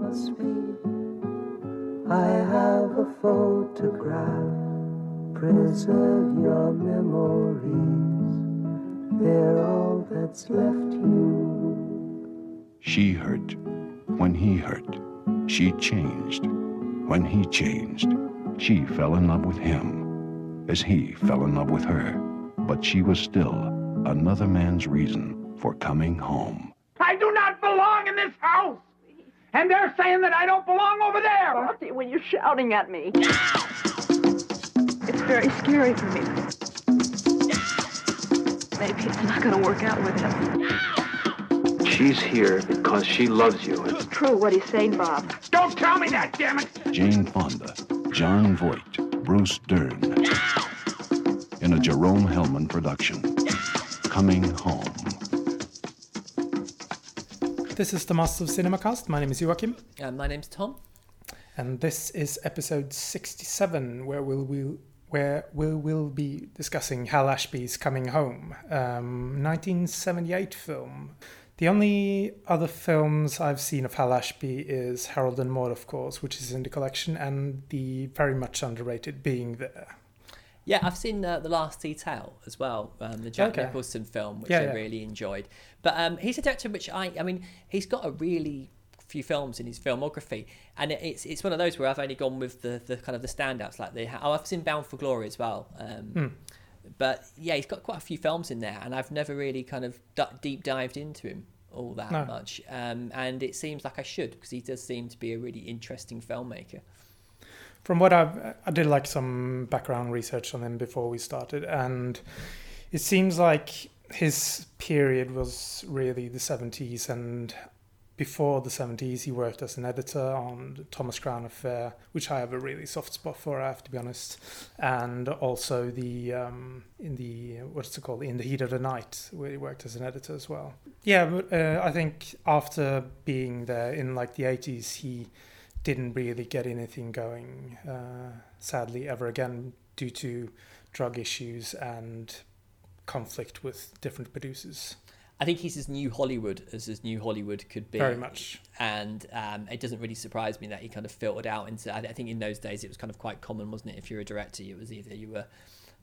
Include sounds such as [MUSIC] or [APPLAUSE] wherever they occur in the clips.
must be. I have a photograph. Preserve your memories. They're all that's left you. She hurt. When he hurt, she changed. When he changed, she fell in love with him, as he fell in love with her. But she was still another man's reason for coming home. I do not belong in this house. And they're saying that I don't belong over there. Dorothy, when you're shouting at me, it's very scary for me. Maybe it's not going to work out with him. She's here because she loves you. It's true what he's saying, Bob. Don't tell me that, damn it. Jane Fonda, Jon Voight, Bruce Dern. In a Jerome Hellman production. Coming Home. This is the Masters of Cinemacast. My name is Joachim, Uh, my name's Tom. and this is episode 67, where we'll, we'll where we will be discussing Hal Ashby's Coming Home, um, 1978 film. The only other films I've seen of Hal Ashby is Harold and Maude, of course, which is in the collection, and the very much underrated Being There. Yeah, I've seen uh, The Last Detail as well, um, the Jack Okay. Nicholson film, which Yeah, I yeah. really enjoyed. But um, he's a director which I, I mean, he's got a really few films in his filmography, and it's it's one of those where I've only gone with the, the kind of the standouts, like the oh, I've seen Bound for Glory as well. Um, Hmm. But yeah, he's got quite a few films in there, and I've never really kind of d- deep dived into him all that No. much. Um, and it seems like I should because he does seem to be a really interesting filmmaker. From what I've, I did like some background research on him before we started, and it seems like his period was really the 70s. And before the 70s, he worked as an editor on the Thomas Crown Affair, which I have a really soft spot for, I have to be honest. And also the um, in the what's it called, in the heat of the night, where he worked as an editor as well. Yeah, but uh, I think after being there in like the 80s, he didn't really get anything going, uh, sadly, ever again, due to drug issues and conflict with different producers. I think he's as new Hollywood as as new Hollywood could be. Very much. And um, it doesn't really surprise me that he kind of filtered out into. I I think in those days it was kind of quite common, wasn't it? If you're a director, it was either you were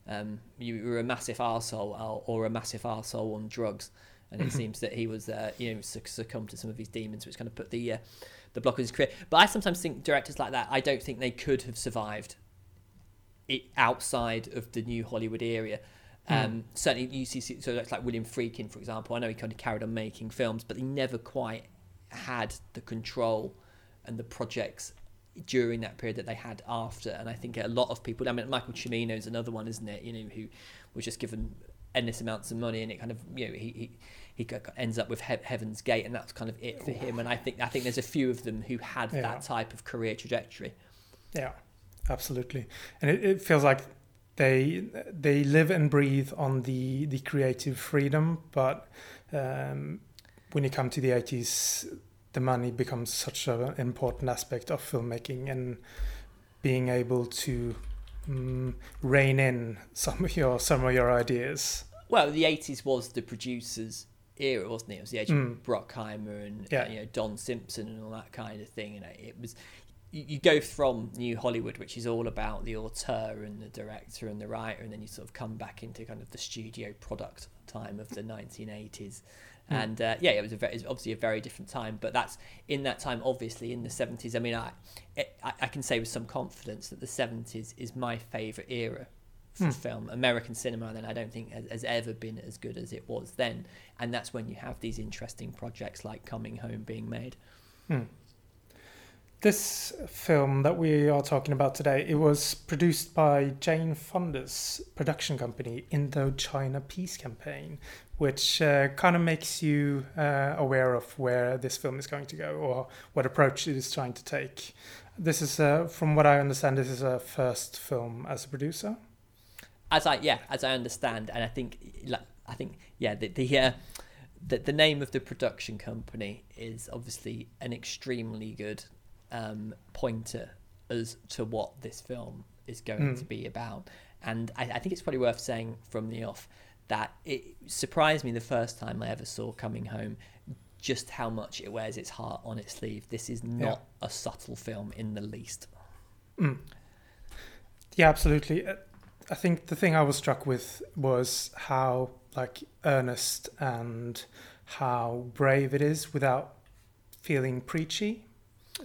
um, you were a massive arsehole or, or a massive arsehole on drugs. And it seems that he was, uh, you know, succumbed to some of his demons, which kind of put the uh, the block on his career. But I sometimes think directors like that, I don't think they could have survived it outside of the new Hollywood area. Um, Certainly, you see, so that's like William Friedkin, for example. I know he kind of carried on making films, but he never quite had the control and the projects during that period that they had after. And I think a lot of people, I mean, Michael Cimino is another one, isn't it? You know, who was just given endless amounts of money, and it kind of, you know, he he, he ends up with he- Heaven's Gate, and that's kind of it for him. And I think I think there's a few of them who had Yeah. that type of career trajectory. Yeah, absolutely. And it, it feels like they they live and breathe on the the creative freedom, but um, when you come to the eighties, the money becomes such an important aspect of filmmaking and being able to um, rein in some of your some of your ideas. Well, the eighties was the producers' era, wasn't it? It was the age of Bruckheimer and Yeah. uh, you know Don Simpson and all that kind of thing. And it was you, you go from New Hollywood, which is all about the auteur and the director and the writer, and then you sort of come back into kind of the studio product time of the nineteen eighties. And uh, yeah, it was, a very, it was obviously a very different time, but that's in that time, obviously in the seventies. I mean, I, it, I I can say with some confidence that the seventies is my favorite era for film. American cinema, then I don't think has, has ever been as good as it was then, and that's when you have these interesting projects like Coming Home being made. This film that we are talking about today, it was produced by Jane Fonda's production company, Indochina Peace Campaign, which uh, kind of makes you uh, aware of where this film is going to go or what approach it is trying to take. This is, uh, from what I understand, this is a first film as a producer. As I yeah, as I understand, and I think like I think yeah, the the uh, the, the name of the production company is obviously an extremely good um, pointer as to what this film is going to be about. And I, I think it's probably worth saying from the off that it surprised me the first time I ever saw Coming Home just how much it wears its heart on its sleeve. This is not a subtle film in the least. Yeah, absolutely. I think the thing I was struck with was how like earnest and how brave it is without feeling preachy.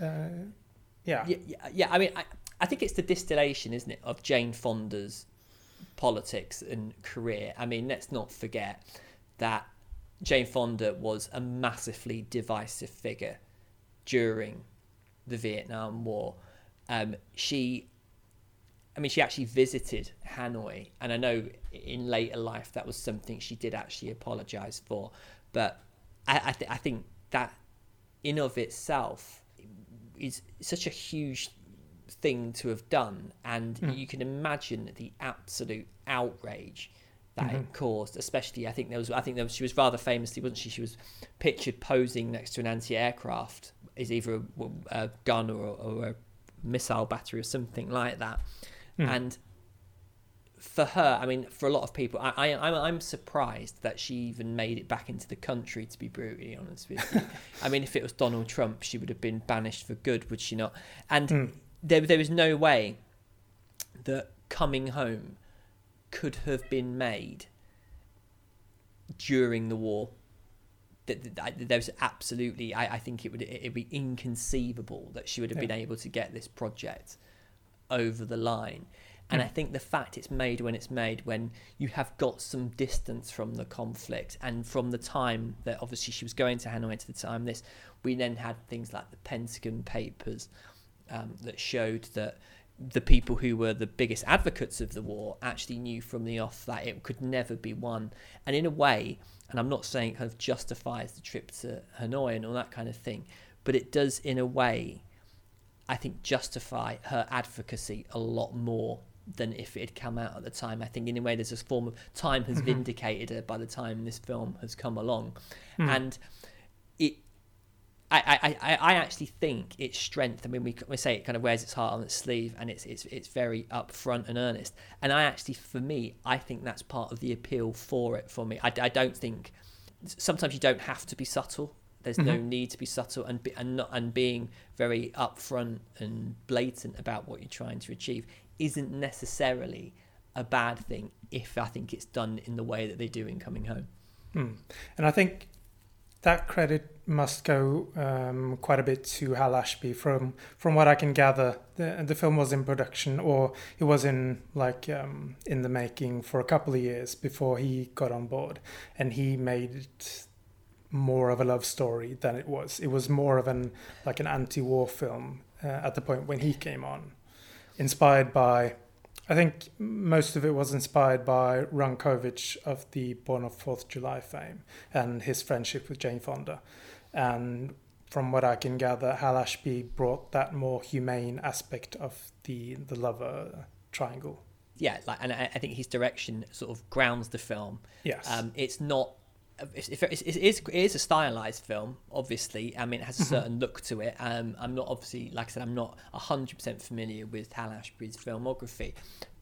Uh, yeah. Yeah, yeah, yeah. I mean, I, I think it's the distillation, isn't it, of Jane Fonda's politics and career. I mean, let's not forget that Jane Fonda was a massively divisive figure during the Vietnam War. Um, she, I mean, she actually visited Hanoi, and I know in later life that was something she did actually apologize for. But I, I, th- I think that in of itself is such a huge thing to have done, and hmm. you can imagine the absolute outrage that it mm-hmm. caused. Especially, I think there was, I think there was, she was rather famously, wasn't she? She was pictured posing next to an anti-aircraft, is either a, a gun or, or a missile battery or something like that, Hmm. and for her, I mean, for a lot of people, I, I, I'm, I'm surprised that she even made it back into the country. To be brutally honest with you, [LAUGHS] I mean, if it was Donald Trump, she would have been banished for good, would she not? And hmm. there, there was no way that coming home could have been made during the war. That There's absolutely, I, I think it would it'd be inconceivable that she would have been able to get this project over the line. And I think the fact it's made when it's made, when you have got some distance from the conflict and from the time that obviously she was going to Hanoi to the time this, we then had things like the Pentagon Papers um, that showed that the people who were the biggest advocates of the war actually knew from the off that it could never be won. And in a way, and I'm not saying it kind of justifies the trip to Hanoi and all that kind of thing, but it does in a way I think justify her advocacy a lot more than if it had come out at the time. I think in a way there's this form of time has mm-hmm. vindicated her by the time this film has come along, hmm. and it. I, I, I I actually think its strength. I mean, we, we say it kind of wears its heart on its sleeve, and it's it's it's very upfront and earnest. And I actually, for me, I think that's part of the appeal for it. For me, I, I don't think sometimes you don't have to be subtle. There's no need to be subtle and be, and not and being very upfront and blatant about what you're trying to achieve isn't necessarily a bad thing if I think it's done in the way that they do in Coming Home. And I think that credit must go um, quite a bit to Hal Ashby. From from what I can gather, the the film was in production, or it was in like um, in the making for a couple of years before he got on board, and he made it more of a love story than it was. It was more of an like an anti-war film uh, at the point when he came on, inspired by. I think most of it was inspired by Ron Kovic of the Born of Fourth July fame and his friendship with Jane Fonda. And from what I can gather, Hal Ashby brought that more humane aspect of the the lover triangle. Yeah, like, and I, I think his direction sort of grounds the film. Yes. Um, it's not. It's, it's, it is it is a stylized film, obviously. I mean, it has a certain look to it. Um, I'm not obviously, like I said, I'm not hundred percent familiar with Hal Ashby's filmography,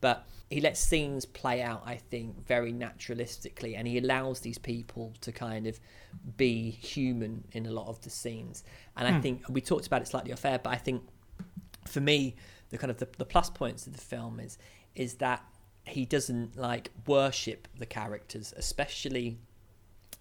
but he lets scenes play out. I think very naturalistically, and he allows these people to kind of be human in a lot of the scenes. And I think we talked about it slightly off air, but I think for me, the kind of the, the plus points of the film is is that he doesn't like worship the characters, especially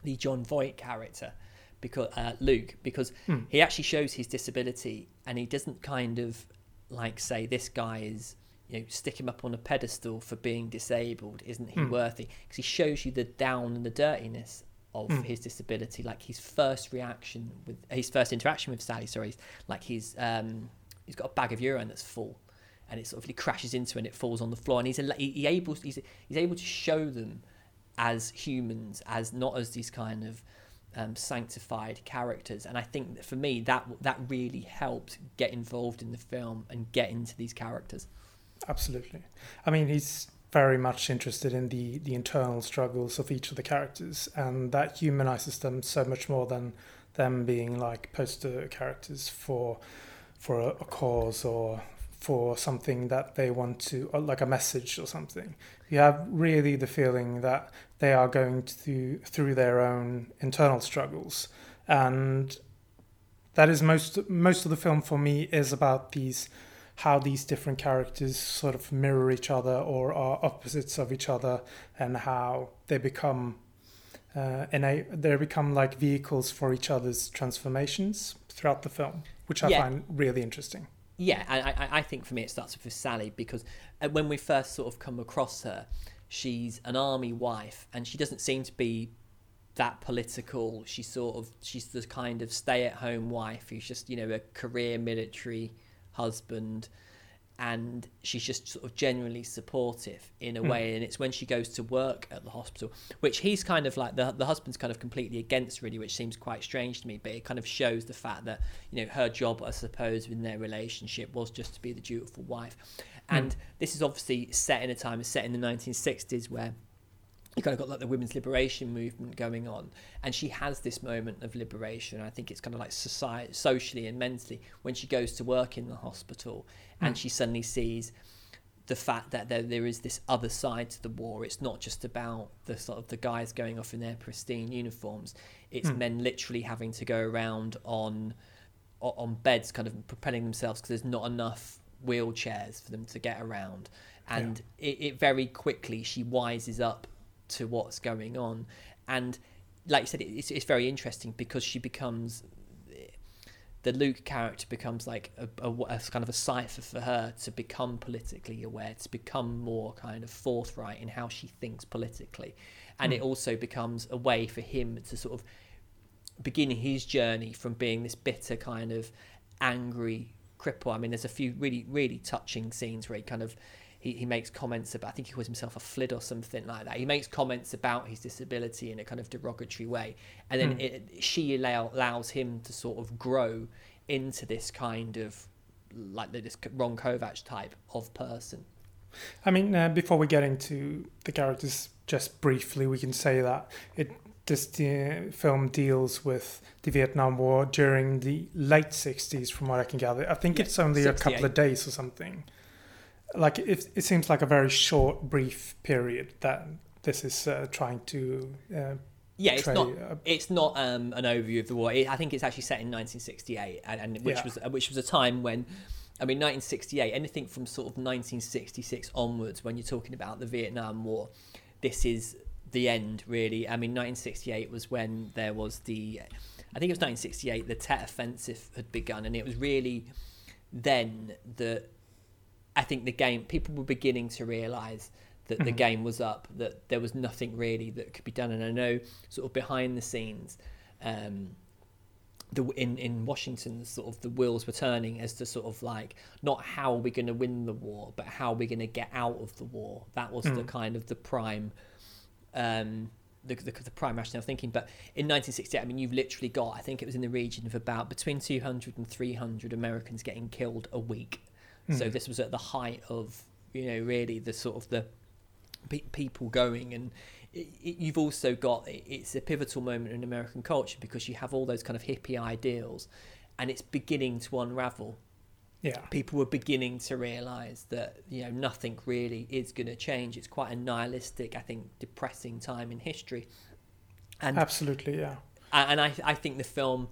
the Jon Voight character, because uh, Luke, because he actually shows his disability, and he doesn't kind of like say this guy is you know stick him up on a pedestal for being disabled, isn't he worthy? Because he shows you the down and the dirtiness of his disability, like his first reaction with his first interaction with Sally. Sorry, like he's um, he's got a bag of urine that's full, and it sort of he crashes into it and it falls on the floor, and he's he, he able he's he's able to show them as humans, as not as these kind of um, sanctified characters. And I think that for me that that really helped get involved in the film and get into these characters. Absolutely. I mean, he's very much interested in the the internal struggles of each of the characters, and that humanizes them so much more than them being like poster characters for for a, a cause or for something that they want to, or like a message or something. You have really the feeling that they are going to through their own internal struggles, and that is most most of the film for me is about these how these different characters sort of mirror each other or are opposites of each other and how they become uh, and I, they become like vehicles for each other's transformations throughout the film, which I Yeah. find really interesting. Yeah, I, I- I think for me it starts with Sally because uh, when we first sort of come across her, she's an army wife and she doesn't seem to be that political. She's sort of she's the kind of stay-at-home wife who's just you know a career military husband, and she's just sort of genuinely supportive in a hmm. way. And it's when she goes to work at the hospital, which he's kind of like the the husband's kind of completely against, really, which seems quite strange to me. But it kind of shows the fact that you know her job, I suppose, in their relationship was just to be the dutiful wife. Hmm. And this is obviously set in a time, set in the 1960s where you kind of got like the women's liberation movement going on and she has this moment of liberation. I think it's kind of like society socially and mentally when she goes to work in the hospital and hmm. she suddenly sees the fact that there, there is this other side to the war. It's not just about the sort of the guys going off in their pristine uniforms. It's hmm. men literally having to go around on on beds kind of propelling themselves because there's not enough wheelchairs for them to get around. And it, it very quickly she wises up to what's going on. And like you said it's, it's very interesting because she becomes the Luke character becomes like a, a, a kind of a cipher for her to become politically aware, to become more kind of forthright in how she thinks politically, and it hmm. also becomes a way for him to sort of begin his journey from being this bitter kind of angry cripple. I mean, there's a few really really touching scenes where he kind of he, he makes comments about I think he calls himself a flid or something like that. He makes comments about his disability in a kind of derogatory way, and then it, she allow, allows him to sort of grow into this kind of like this Ron Kovic type of person. I mean, uh, before we get into the characters, just briefly, we can say that it this uh, film deals with the Vietnam War during the late '60s, from what I can gather. I think Yeah, it's only a couple of days or something. Like it, it seems like a very short, brief period that this is uh, trying to. Uh, Yeah, it's not. uh, It's not um, an overview of the war. It, I think it's actually set in 1968, and, and which Yeah. was which was a time when, I mean, 1968. Anything from sort of 1966 onwards, when you're talking about the Vietnam War, this is the end, really. I mean, 1968 was when there was the, I think it was 1968. The Tet Offensive had begun, and it was really then that I think the game people were beginning to realise that the game was up, that there was nothing really that could be done. And I know sort of behind the scenes, um, the in in Washington, sort of the wheels were turning as to sort of like not how are we going to win the war, but how are we going to get out of the war. That was the kind of the prime. Um, the, the, the prime rationale thinking but in 1968 i mean you've literally got i think it was in the region of about between 200 and 300 americans getting killed a week so hmm. this was at the height of you know really the sort of the pe- people going and it, it, you've also got it- it's a pivotal moment in American culture because you have all those kind of hippie ideals and it's beginning to unravel. Yeah, people were beginning to realize that you know nothing really is going to change. It's quite a nihilistic i think depressing time in history. And absolutely, yeah. and I, I think the film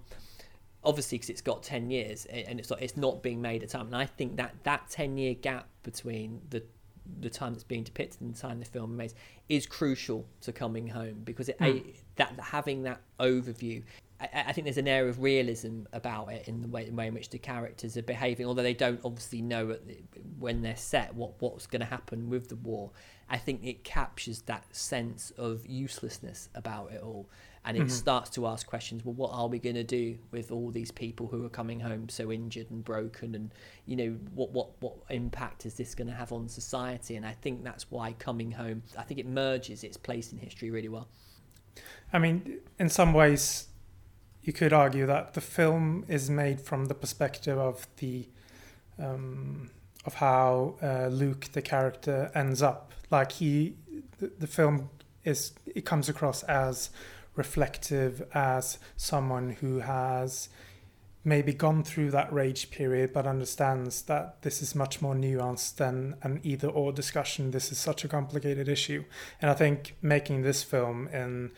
obviously because it's got 10 years and it's not, it's not being made at time. And i think that that 10 year gap between the the time that's being depicted and the time the film is is crucial to coming home because it, hmm. a, that having that overview I, I think there's an air of realism about it in the way, the way in which the characters are behaving although they don't obviously know at the, when they're set what what's going to happen with the war. I think it captures that sense of uselessness about it all and it starts to ask questions well what are we going to do with all these people who are coming home so injured and broken? And you know what what what impact is this going to have on society? And i think that's why coming home i think it merges its place in history really well. I mean, in some ways, you could argue that the film is made from the perspective of the um, of how uh, Luke, the character, ends up. Like he, the, the film is it comes across as reflective, as someone who has maybe gone through that rage period, but understands that this is much more nuanced than an either or discussion. This is such a complicated issue, and I think making this film in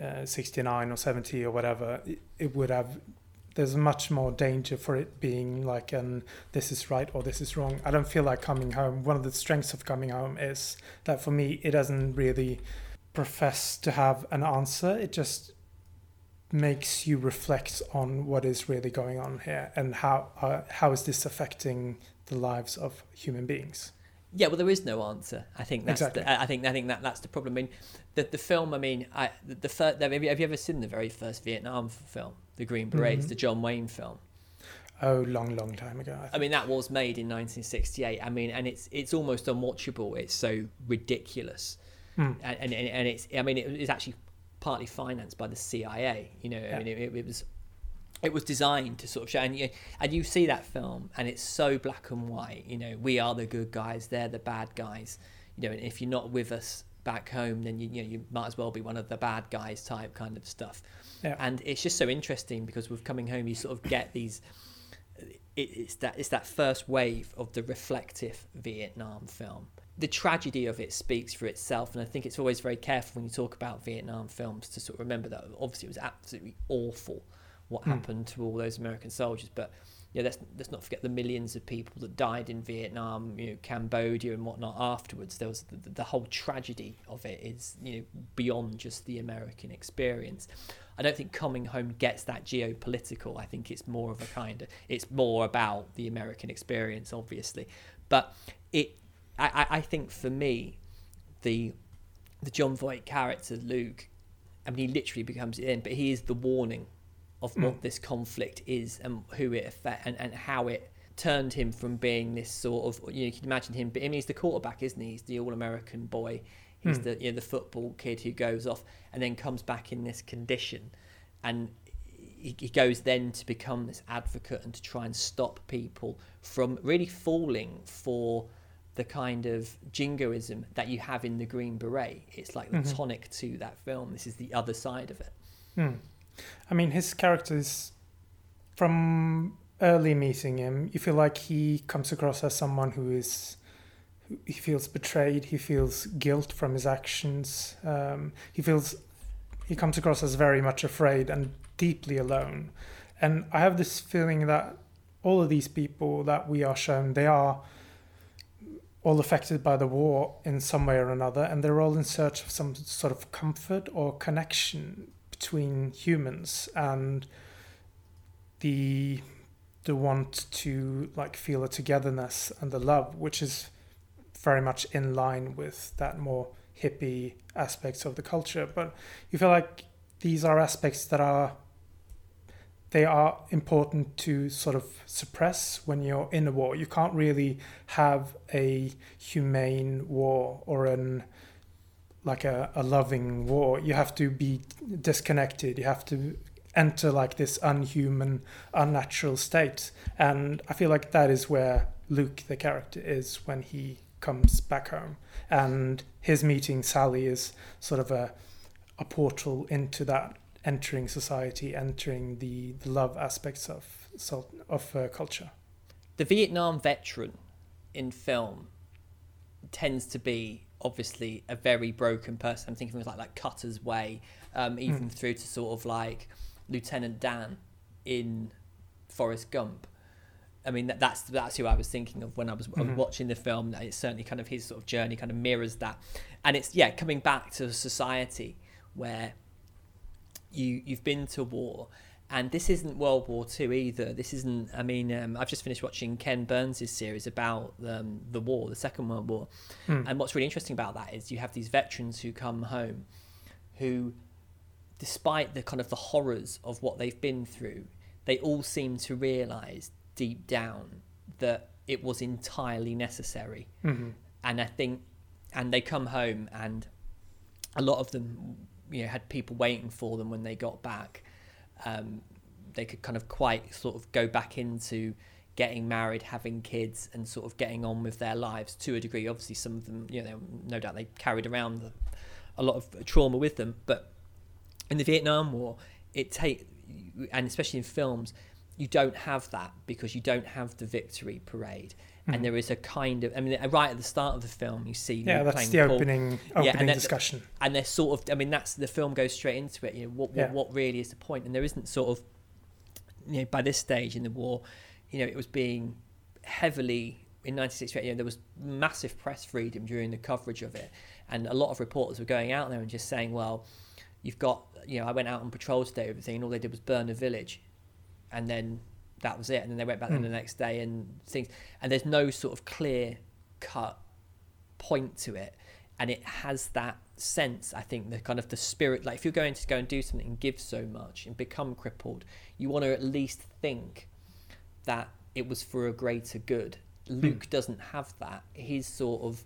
uh, 69 or 70 or whatever, it, it would have there's much more danger for it being like an this is right or this is wrong. I don't feel like coming home. One of the strengths of coming home is that for me it doesn't really profess to have an answer. It just makes you reflect on what is really going on here and how uh, how is this affecting the lives of human beings. Yeah, well, there is no answer. I think that's. Exactly. The, I think I think that that's the problem. I mean, the the film. I mean, I the, the first. Have you, have you ever seen the very first Vietnam film, The Green Berets, Mhm. the John Wayne film? Oh, long, long time ago. I I mean, that was made in 1968. I mean, and it's it's almost unwatchable. It's so ridiculous, Mm. and, and and it's. I mean, it was actually partly financed by the CIA. You know, I mean, it, it was it was designed to sort of show, and you and you see that film, and it's so black and white. You know, we are the good guys, they're the bad guys. You know, and if you're not with us back home, then you you know you might as well be one of the bad guys type kind of stuff. Yeah. And it's just so interesting because with coming home, you sort of get these it, it's that it's that first wave of the reflective Vietnam film. The tragedy of it speaks for itself, and I think it's always very careful when you talk about Vietnam films to sort of remember that obviously it was absolutely awful what hmm. happened to all those American soldiers, but yeah, let's let's not forget the millions of people that died in Vietnam, you know, Cambodia and whatnot afterwards. There was the, the whole tragedy of it is you know beyond just the American experience. I don't think coming home gets that geopolitical. I think it's more of a kind of it's more about the American experience, obviously. But it, I, I think for me, the the Jon Voight character Luke, I mean, he literally becomes in, but he is the warning of hmm. what this conflict is and who it affect and, and how it turned him from being this sort of you know you can imagine him but I mean he's the quarterback isn't he? He's the all-American boy. He's hmm. the you know the football kid who goes off and then comes back in this condition. And he, he goes then to become this advocate and to try and stop people from really falling for the kind of jingoism that you have in the Green Beret. It's like the tonic to that film. This is the other side of it. Hmm. I mean, his character is from early meeting him. You feel like he comes across as someone who is who- he feels betrayed. He feels guilt from his actions. Um, he feels he comes across as very much afraid and deeply alone. And I have this feeling that all of these people that we are shown, they are all affected by the war in some way or another, and they're all in search of some sort of comfort or connection between humans and the the want to like feel a togetherness and the love, which is very much in line with that more hippie aspects of the culture. But you feel like these are aspects that are they are important to sort of suppress when you're in a war. You can't really have a humane war or an like a, a loving war. You have to be disconnected. You have to enter like this unhuman, unnatural state. And I feel like that is where Luke, the character, is when he comes back home. And his meeting Sally is sort of a a portal into that entering society, entering the, the love aspects of of uh, culture. The Vietnam veteran in film tends to be obviously a very broken person. I'm thinking of like like Cutter's Way, um, even through to sort of like Lieutenant Dan in Forrest Gump. I mean, that, that's that's who I was thinking of when I was, I was watching the film. It's certainly kind of his sort of journey kind of mirrors that, and it's yeah coming back to a society where you you've been to war, and this isn't World War Two either. This isn't. I mean, um, I've just finished watching Ken Burns' series about um, the war, the Second World War, and what's really interesting about that is you have these veterans who come home, who, despite the kind of the horrors of what they've been through, they all seem to realise deep down that it was entirely necessary. And I think, and they come home, and a lot of them, you know, had people waiting for them when they got back. Um, they could kind of quite sort of go back into getting married, having kids, and sort of getting on with their lives to a degree. Obviously, some of them, you know, no doubt they carried around a lot of trauma with them, but in the Vietnam War, it take and especially in films, you don't have that because you don't have the victory parade, And mm-hmm. there is a kind of I mean uh, right at the start of the film you see Yeah, that's the Paul, opening opening and that- discussion. and they're sort of I mean that's the film goes straight into it you know what what, Yeah. what really is the point? And there isn't sort of you know by this stage in the war you know it was being heavily in 1968 you know there was massive press freedom during the coverage of it. And a lot of reporters were going out there and just saying well you've got you know I went out on patrol today everything and all they did was burn a village. And then that was it and then they went back Mm. in the next day and things. And there's no sort of clear cut point to it. And it has that sense i think the kind of the spirit like if you're going to go and do something and give so much and become crippled you want to at least think that it was for a greater good. Luke doesn't have that. His sort of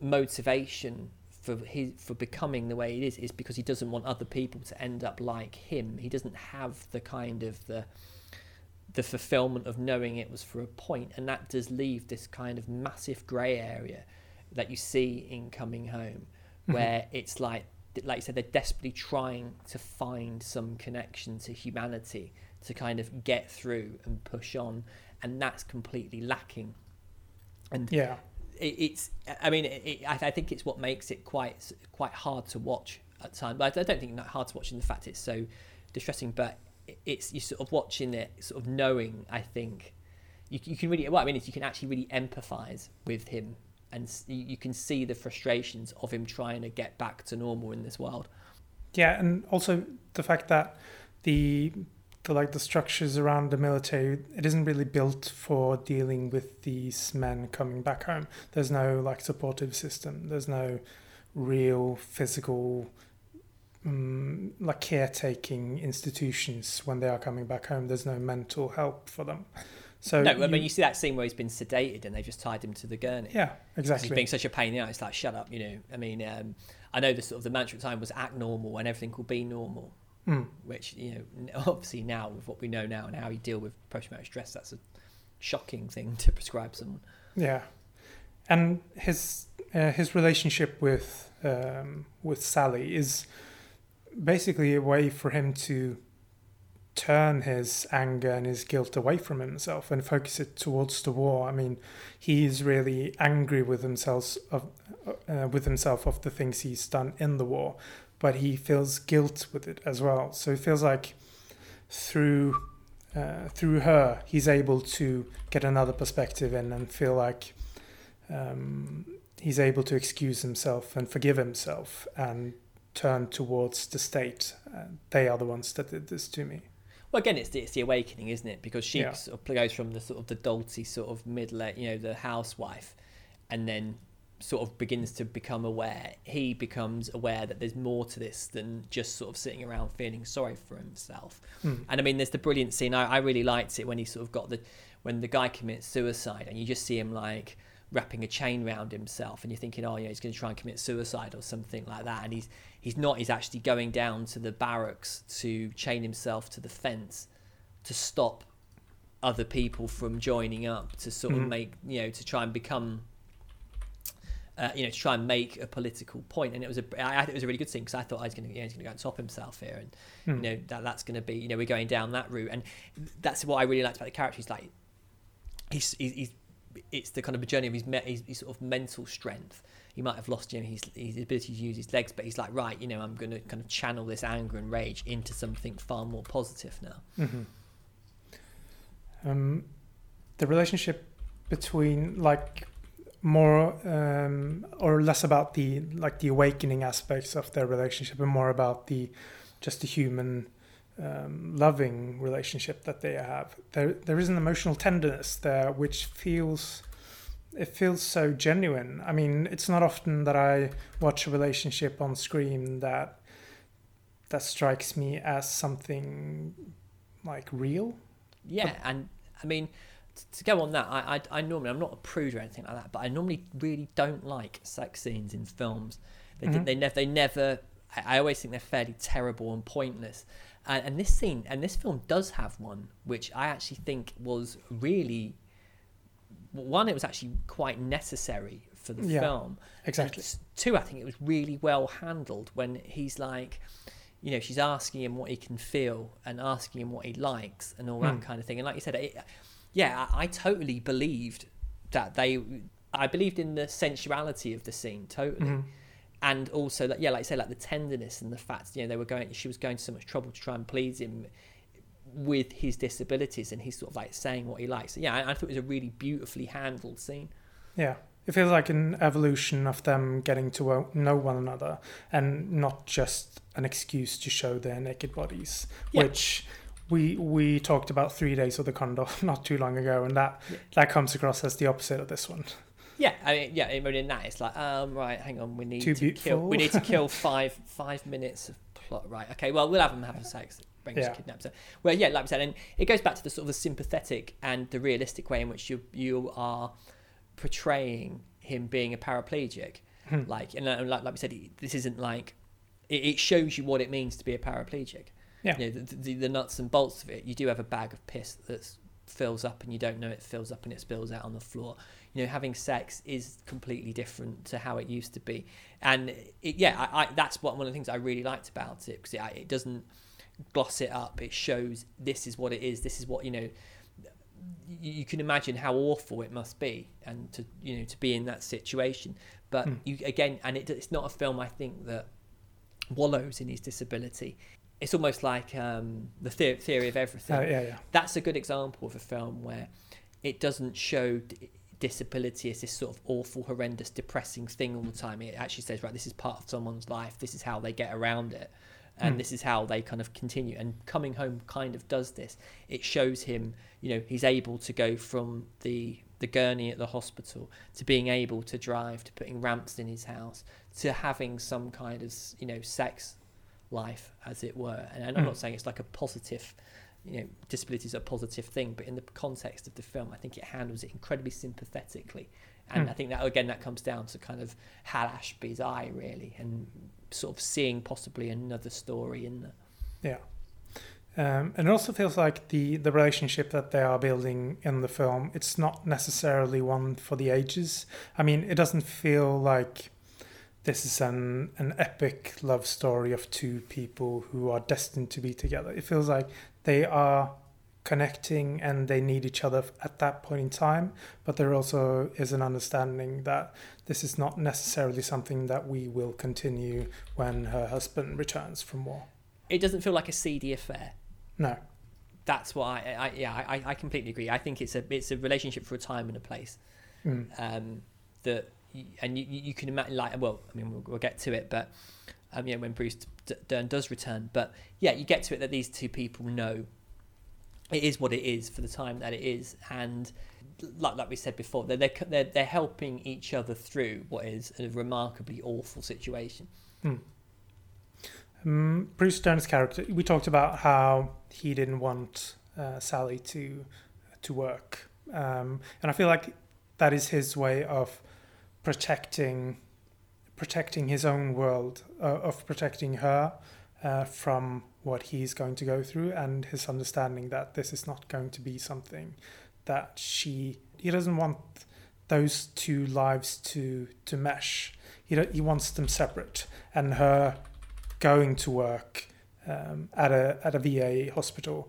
motivation for his for becoming the way it is is because he doesn't want other people to end up like him. He doesn't have the kind of the the fulfillment of knowing it was for a point and that does leave this kind of massive grey area that you see in coming home mm-hmm. where it's like like you said they're desperately trying to find some connection to humanity to kind of get through and push on and that's completely lacking and Yeah. it, it's i mean it, it, I, I think it's what makes it quite quite hard to watch at times but i don't think hard to watch in the fact it's so distressing but it's you sort of watching it sort of knowing i think you, you can really what i mean is you can actually really empathize with him and you, you can see the frustrations of him trying to get back to normal in this world Yeah, and also the fact that the the like the structures around the military it isn't really built for dealing with these men coming back home. There's no like supportive system. There's no real physical um, like caretaking institutions when they are coming back home. There's no mental help for them. So no i mean you see that scene where he's been sedated and they've just tied him to the gurney Yeah, exactly. He's being such a pain in the. It's like, shut up, you know. I mean, um, I know the sort of the mantra at the time was act normal and everything will be normal, Mm. which, you know, [LAUGHS] obviously now with what we know now and how you deal with post traumatic stress, that's a shocking thing [LAUGHS] to prescribe someone. Yeah, and his uh, his relationship with um, with Sally is basically a way for him to turn his anger and his guilt away from himself and focus it towards the war. I mean, he is really angry with himself of uh, with himself of the things he's done in the war, but he feels guilt with it as well. So it feels like through uh, through her, he's able to get another perspective in and feel like um, he's able to excuse himself and forgive himself and turn towards the state. Uh, they are the ones that did this to me. Well, again, it's the, it's the awakening, isn't it? Because she Yeah. sort of goes from the sort of the dolty sort of middle, you know, the housewife, and then sort of begins to become aware. He becomes aware that there's more to this than just sort of sitting around feeling sorry for himself. Mm. And I mean, there's the brilliant scene. I, I really liked it when he sort of got the when the guy commits suicide, and you just see him like wrapping a chain around himself, and you're thinking, oh, yeah, he's going to try and commit suicide or something like that, and he's he's not. He's actually going down to the barracks to chain himself to the fence to stop other people from joining up to sort of Mhm. make you know to try and become uh, you know to try and make a political point and it was a I, I it was a really good scene because I thought I was going to you know, he's going to go and top himself here and Hmm. you know that that's going to be you know we're going down that route and that's what I really liked about the character he's like he's he's, he's it's the kind of a journey of his, me- his, his sort of mental strength he might have lost you know his, his ability to use his legs but he's like right you know I'm going to kind of channel this anger and rage into something far more positive now hmm Um, the relationship between like more um, or less about the like the awakening aspects of their relationship and more about the just the human um, loving relationship that they have. There there is an emotional tenderness there which feels it feels so genuine. I mean, it's not often that I watch a relationship on screen that that strikes me as something like real. Yeah, and I mean, to go on that, I, I, I normally I'm not a prude or anything like that, but I normally really don't like sex scenes in films. They Mhm. they never they never. I, I always think they're fairly terrible and pointless. And, and this scene and this film does have one, which I actually think was really one. It was actually quite necessary for the Yeah, film. exactly. And two, I think it was really well handled when he's like, you know, she's asking him what he can feel and asking him what he likes and all that Hmm. kind of thing. And like you said, it, yeah, I, I totally believed that they I believed in the sensuality of the scene totally. Mhm. And also, like, yeah, like I say, like the tenderness and the fact, you know, they were going, she was going to so much trouble to try and please him with his disabilities, and he's sort of like saying what he likes. So, yeah, I, I thought it was a really beautifully handled scene. Yeah. It feels like an evolution of them getting to know one another and not just an excuse to show their naked bodies, Yeah. which we we talked about three days of the Condor [LAUGHS] not too long ago, and that Yeah. that comes across as the opposite of this one. Yeah, I mean, yeah, I mean, in that it's like, um, right, hang on, we need Too to kill, we need to kill [LAUGHS] five five minutes of plot, right? Okay, well, we'll have them have sex. Brings Yeah. kidnapped her. Well, yeah, like we said, and it goes back to the sort of the sympathetic and the realistic way in which you you are portraying him being a paraplegic. Hmm. Like, and like, like we said, this isn't like it, it shows you what it means to be a paraplegic. Yeah. You know, the, the, the nuts and bolts of it. You do have a bag of piss that fills up, and you don't know it fills up, and it spills out on the floor. You know, having sex is completely different to how it used to be, and it, yeah, I, I, that's what one of the things I really liked about it because it, it doesn't gloss it up. It shows this is what it is. This is what you know. You, you can imagine how awful it must be, and to you know to be in that situation. But Hmm. you again, and it, it's not a film I think that wallows in his disability. It's almost like um, the the- theory of everything Uh, yeah, yeah. that's a good example of a film where it doesn't show disability as this sort of awful, horrendous, depressing thing all the time. It actually says, right, this is part of someone's life. This is how they get around it. And Hmm. this is how they kind of continue. And Coming Home kind of does this. It shows him, you know, he's able to go from the the gurney at the hospital to being able to drive to putting ramps in his house to having some kind of you know sex life as it were and i'm Mm. not saying it's like a positive you know disability is a positive thing but in the context of the film i think it handles it incredibly sympathetically and Mm. i think that again that comes down to kind of hal ashby's eye really and sort of seeing possibly another story in there Yeah. Um, and it also feels like the, the relationship that they are building in the film, it's not necessarily one for the ages. I mean, it doesn't feel like this is an, an epic love story of two people who are destined to be together. It feels like they are connecting and they need each other at that point in time, but there also is an understanding that this is not necessarily something that we will continue when her husband returns from war. it doesn't feel like a seedy affair No. that's why I, I yeah I, I completely agree I think it's a it's a relationship for a time and a place Mm. um, that and you, you can imagine like well I mean we'll, we'll get to it but um, yeah when Bruce D- Dern does return but yeah you get to it that these two people know it is what it is for the time that it is and like like we said before they're they're they're, helping each other through what is a remarkably awful situation Um, Bruce Dern's character. We talked about how he didn't want uh, Sally to to work, um, and I feel like that is his way of protecting protecting his own world, uh, of protecting her uh, from what he's going to go through, and his understanding that this is not going to be something that she. He doesn't want those two lives to to mesh. He he wants them separate, and her going to work um, at a at a VA hospital,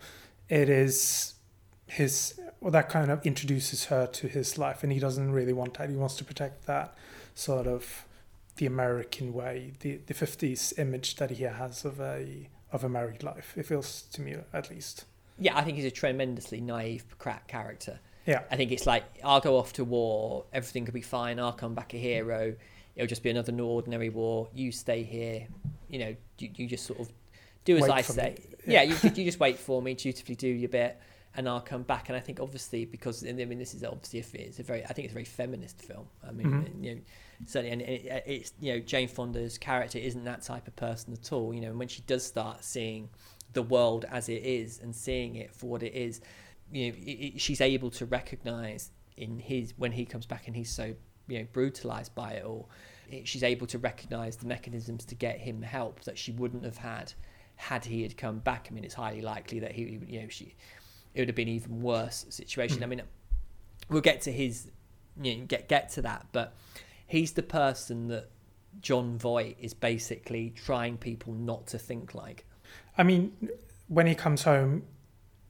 it is his well that kind of introduces her to his life, and he doesn't really want that. He wants to protect that sort of the American way, the the fifties image that he has of a of a married life. It feels to me at least. yeah I think he's a tremendously naive crack character Yeah, I think it's like I'll go off to war, everything could be fine. I'll come back a hero. It'll just be another ordinary war. You stay here. You know, you, you just sort of do as Wait I say. me. Yeah, you, you [LAUGHS] just wait for me, dutifully do your bit, and I'll come back. And I think obviously because I mean this is obviously a, it's a very I think it's a very feminist film. I mean Mhm. you know certainly and it, it's you know Jane Fonda's character isn't that type of person at all. You know, and when she does start seeing the world as it is and seeing it for what it is, you know, it, she's able to recognize in his when he comes back and he's so you know brutalized by it all. It, she's able to recognize the mechanisms to get him help that she wouldn't have had had he had come back. I mean, it's highly likely that he, you know, she it would have been even worse situation. Hmm. I mean, we'll get to his, you know, get get to that, but he's the person that Jon Voight is basically trying people not to think like. I mean, when he comes home,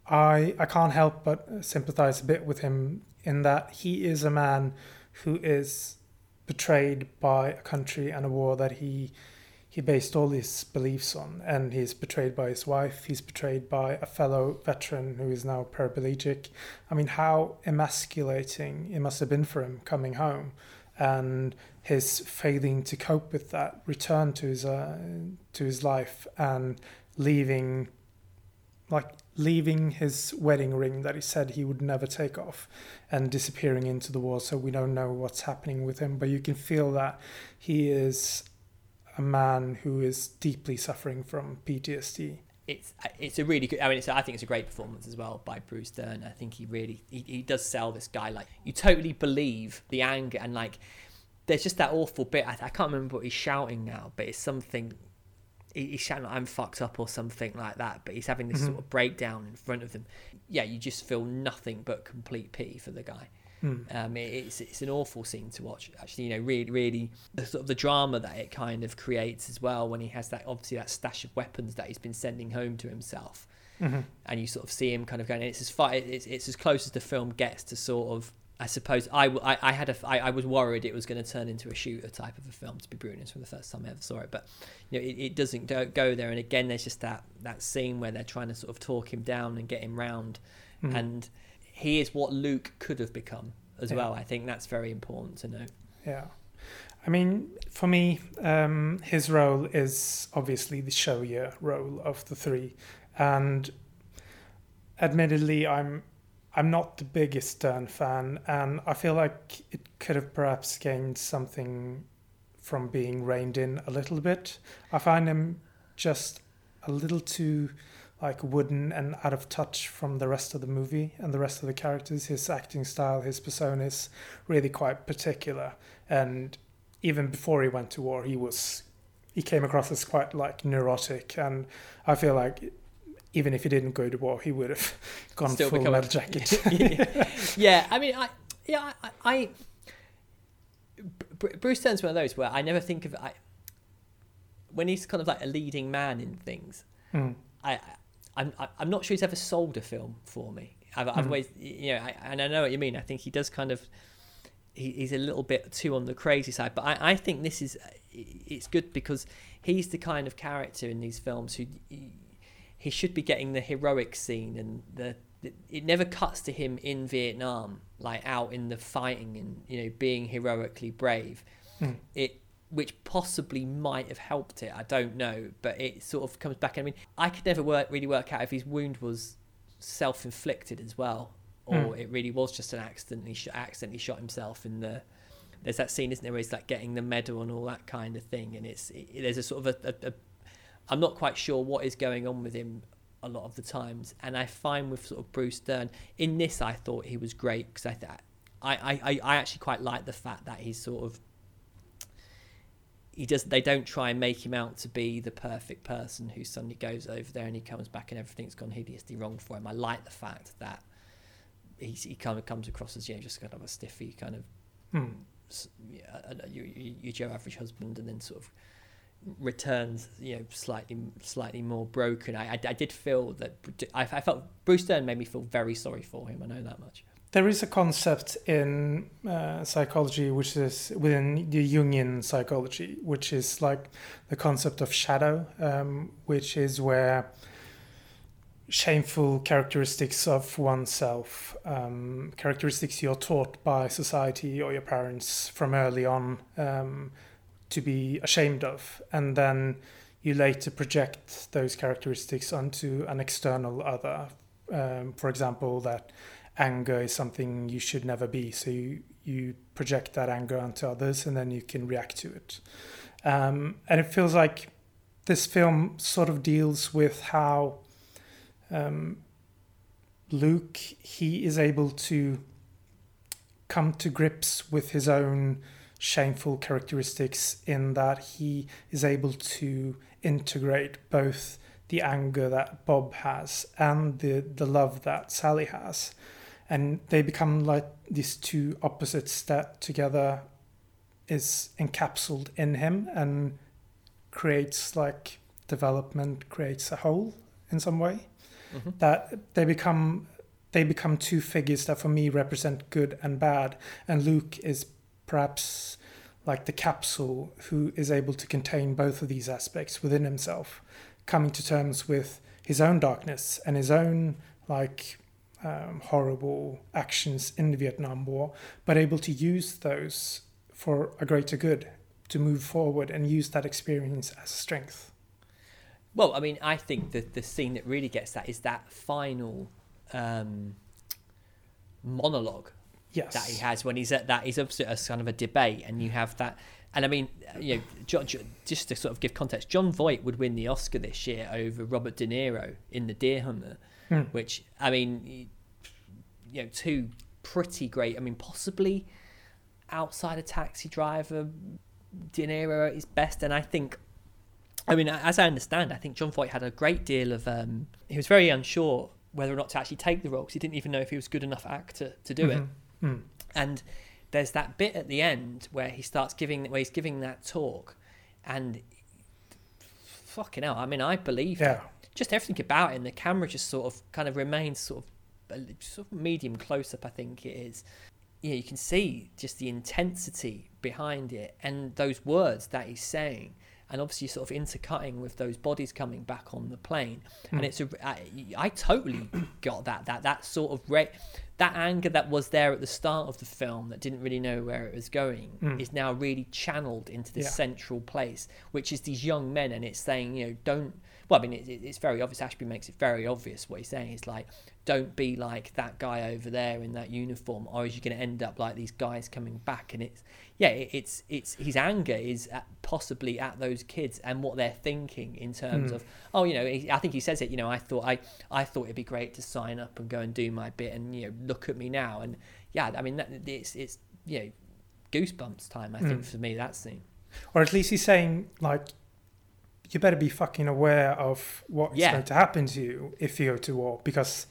I I can't help but sympathize a bit with him in that he is a man who is betrayed by a country and a war that he he based all his beliefs on. And he's betrayed by his wife he's betrayed by a fellow veteran who is now paraplegic. I mean how emasculating it must have been for him coming home and his failing to cope with that return to his uh, to his life and leaving like leaving his wedding ring that he said he would never take off and disappearing into the war so we don't know what's happening with him but you can feel that he is a man who is deeply suffering from PTSD. It's it's a really good. I mean, it's, I think it's a great performance as well by Bruce Dern. I think he really he, he does sell this guy like you totally believe the anger and like there's just that awful bit. I, I can't remember what he's shouting now, but it's something he's shouting I'm fucked up or something like that, but he's having this mm-hmm. sort of breakdown in front of them. Yeah, you just feel nothing but complete pity for the guy. Mm. Um, it, it's it's an awful scene to watch. Actually, you know, really, really the sort of the drama that it kind of creates as well when he has that obviously that stash of weapons that he's been sending home to himself, mm-hmm. and you sort of see him kind of going. It's as far it's it's as close as the film gets to sort of. I suppose I, I, I had a I, I was worried it was going to turn into a shooter type of a film to be brutally from the first time I ever saw it, but you know it, it doesn't go, go there. And again, there's just that that scene where they're trying to sort of talk him down and get him round, mm-hmm. and he is what Luke could have become as yeah. well. I think that's very important to note. Yeah. I mean, for me, um, his role is obviously the showier role of the three, and admittedly, I'm I'm not the biggest Dern fan, and I feel like it could have perhaps gained something from being reined in a little bit. I find him just a little too like wooden and out of touch from the rest of the movie and the rest of the characters. His acting style, his persona is really quite particular. And even before he went to war, he was he came across as quite like neurotic. And I feel like even if he didn't go to war, he would have [LAUGHS] gone Still full metal jacket. [LAUGHS] yeah, I mean, I yeah, I, I Bruce Dern's one of those where I never think of I, when he's kind of like a leading man in things. Mm. I I'm I'm not sure he's ever sold a film for me. I've, I've mm. always, you know, I, and I know what you mean. I think he does kind of, he, he's a little bit too on the crazy side. But I, I think this is, it's good because he's the kind of character in these films who he, he should be getting the heroic scene and the, the, it never cuts to him in Vietnam, like out in the fighting and you know being heroically brave. Mm. It which possibly might have helped it. I don't know, but it sort of comes back. I mean, I could never work really work out if his wound was self-inflicted as well, or mm. it really was just an accidentally sh- accidentally shot himself in the. There's that scene, isn't there, where he's like getting the medal and all that kind of thing, and it's it, there's a sort of a, a, a. I'm not quite sure what is going on with him a lot of the times, and I find with sort of Bruce Dern in this, I thought he was great because I thought I, I I actually quite like the fact that he's sort of he does they don't try and make him out to be the perfect person who suddenly goes over there and he comes back and everything's gone hideously wrong for him. I like the fact that he he kind of comes across as you know just kind of a stiffy kind of hmm. yeah, you, you, you Joe average husband and then sort of returns you know slightly slightly more broken. I I, I did feel that I, I felt Bruce Dern made me feel very sorry for him. I know that much there is a concept in uh, psychology which is within the Jungian psychology, which is like the concept of shadow, um, which is where shameful characteristics of oneself, um, characteristics you're taught by society or your parents from early on um, to be ashamed of, and then you later project those characteristics onto an external other. Um, for example, that anger is something you should never be. So you, you project that anger onto others and then you can react to it. Um, and it feels like this film sort of deals with how um, Luke he is able to come to grips with his own shameful characteristics in that he is able to integrate both the anger that Bob has and the the love that Sally has and they become like these two opposites that together is encapsulated in him and creates like development creates a whole in some way mm-hmm. that they become they become two figures that for me represent good and bad, and Luke is perhaps like the capsule who is able to contain both of these aspects within himself, coming to terms with his own darkness and his own like um, horrible actions in the Vietnam War, but able to use those for a greater good, to move forward and use that experience as a strength. Well, I mean, I think that the scene that really gets that is that final um, monologue Yes. that he has when he's at that he's opposite a kind of a debate and you have that and I mean you know John, just to sort of give context Jon Voight would win the Oscar this year over Robert De Niro in The Deer Hunter Hmm. which I mean you know two pretty great I mean possibly outside a taxi driver De Niro at his best and I think I mean as I understand I think Jon Voight had a great deal of um, he was very unsure whether or not to actually take the role because he didn't even know if he was good enough actor to do it Mm. and there's that bit at the end where he starts giving where he's giving that talk and fucking hell i mean i believe Yeah. Just everything about it and the camera just sort of kind of remains sort of a sort of medium close up i think it is. Yeah you can see just the intensity behind it and those words that he's saying and obviously sort of intercutting with those bodies coming back on the plane. And hmm. it's a I, I totally got that that that sort of re- that anger that was there at the start of the film that didn't really know where it was going hmm. is now really channeled into this Yeah. central place which is these young men and it's saying you know don't well i mean it, it- it's very obvious. Ashby makes it very obvious what he's saying. Is like don't be like that guy over there in that uniform or is you going to end up like these guys coming back. And it's yeah it, it's it's his anger is at, possibly at those kids and what they're thinking in terms hmm. of oh you know he, i think he says it you know i thought i i thought it'd be great to sign up and go and do my bit and you know look at me now. And yeah i mean that, it's it's you know goosebumps time i think hmm. for me that scene. Or at least he's saying like you better be fucking aware of what's Yeah. going to happen to you if you go to war because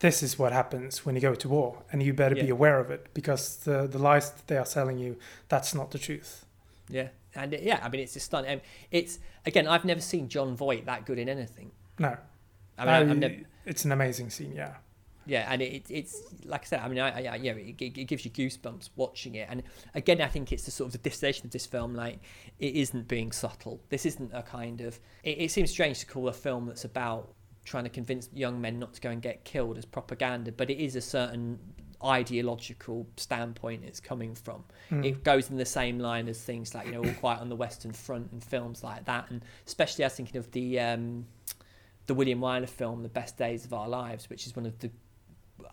this is what happens when you go to war and you better be aware of it because the the lies that they are selling you that's not the truth. Yeah, and it, yeah, I mean it's just stunning. Um, it's again, I've never seen Jon Voight that good in anything. No. I mean, I, Uh, never, it's an amazing scene, yeah. Yeah, and it, it's like I said. I mean, I, I yeah, it, it it gives you goosebumps watching it. And again, I think it's the sort of the destination of this film. Like, it isn't being subtle. This isn't a kind of. It, it seems strange to call a film that's about trying to convince young men not to go and get killed as propaganda, but it is a certain ideological standpoint it's coming from. It goes in the same line as things like you know All Quiet on the Western Front and films like that, and especially I was thinking of the um, the William Wyler film, The Best Days of Our Lives, which is one of the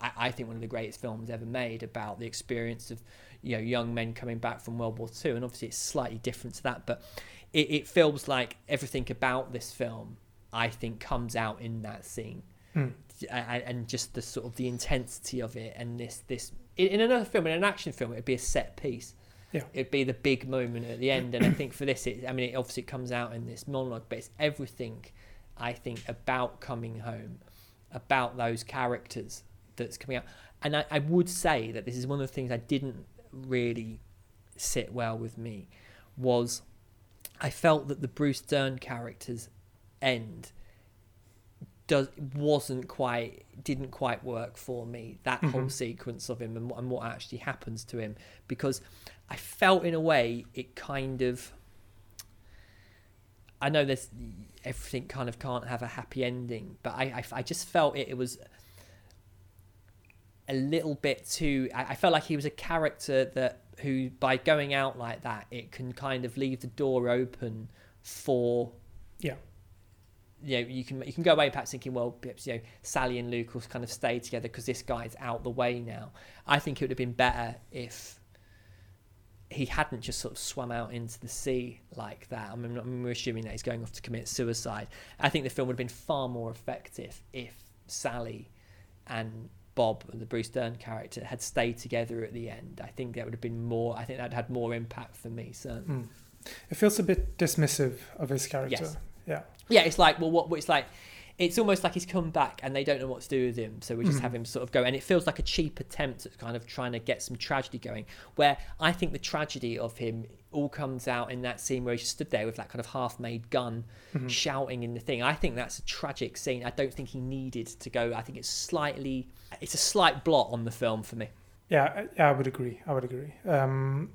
I, I think one of the greatest films ever made about the experience of you know young men coming back from World War Two, and obviously it's slightly different to that, but it, it feels like everything about this film I think comes out in that scene, hmm. and, and just the sort of the intensity of it, and this this in, in another film, in an action film, it'd be a set piece. Yeah. It'd be the big moment at the end, and I think for this, it, I mean, it obviously comes out in this monologue, but it's everything I think about coming home, about those characters that's coming out. And I, I would say that this is one of the things I didn't really sit well with me was I felt that the Bruce Dern character's end does wasn't quite didn't quite work for me that mm-hmm. whole sequence of him and, what- and what actually happens to him because I felt in a way it kind of I know there's everything kind of can't have a happy ending, but I I, I just felt it, it was a little bit too. I, I felt like he was a character that who by going out like that, it can kind of leave the door open for Yeah. you know you can you can go away perhaps thinking well perhaps you know Sally and Luke will kind of stay together because this guy's out the way now. I think it would have been better if he hadn't just sort of swum out into the sea like that. I mean, I mean, we're assuming that he's going off to commit suicide. I think the film would have been far more effective if Sally and Bob, and the Bruce Dern character, had stayed together at the end. I think that would have been more. I think that had more impact for me. Certainly. Hmm. It feels a bit dismissive of his character. Yes. Yeah. Yeah, it's like well, what it's like. It's almost like he's come back and they don't know what to do with him, so we just Mm-hmm. have him sort of go. And it feels like a cheap attempt at kind of trying to get some tragedy going. Where I think the tragedy of him all comes out in that scene where he just stood there with that kind of half-made gun, Mm-hmm. shouting in the thing. I think that's a tragic scene. I don't think he needed to go. I think it's slightly, it's a slight blot on the film for me. Yeah, I- yeah, I would agree. I would agree. Um,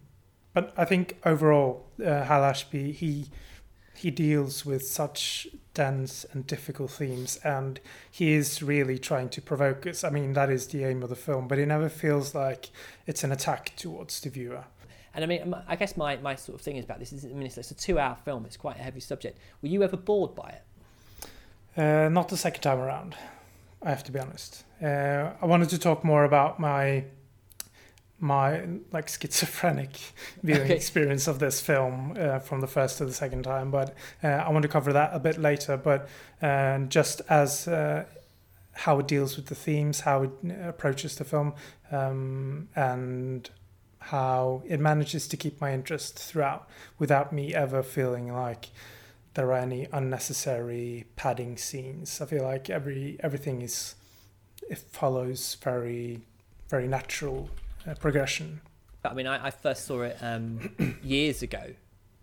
but I think overall, uh, Hal Ashby he he deals with such dense and difficult themes, and he is really trying to provoke us. I mean, that is the aim of the film, but it never feels like it's an attack towards the viewer. And I mean, I guess my, my sort of thing is about this is, I mean, it's, it's a two-hour film. It's quite a heavy subject. Were you ever bored by it? Uh, not the second time around. I have to be honest. Uh, I wanted to talk more about my my like schizophrenic [LAUGHS] viewing Okay. experience of this film uh, from the first to the second time, but uh, I want to cover that a bit later. But uh, just as uh, how it deals with the themes, how it approaches the film, um, and how it manages to keep my interest throughout without me ever feeling like there are any unnecessary padding scenes. I feel like every everything is it follows very very natural uh, progression. I mean, I, I first saw it um, [CLEARS THROAT] years ago,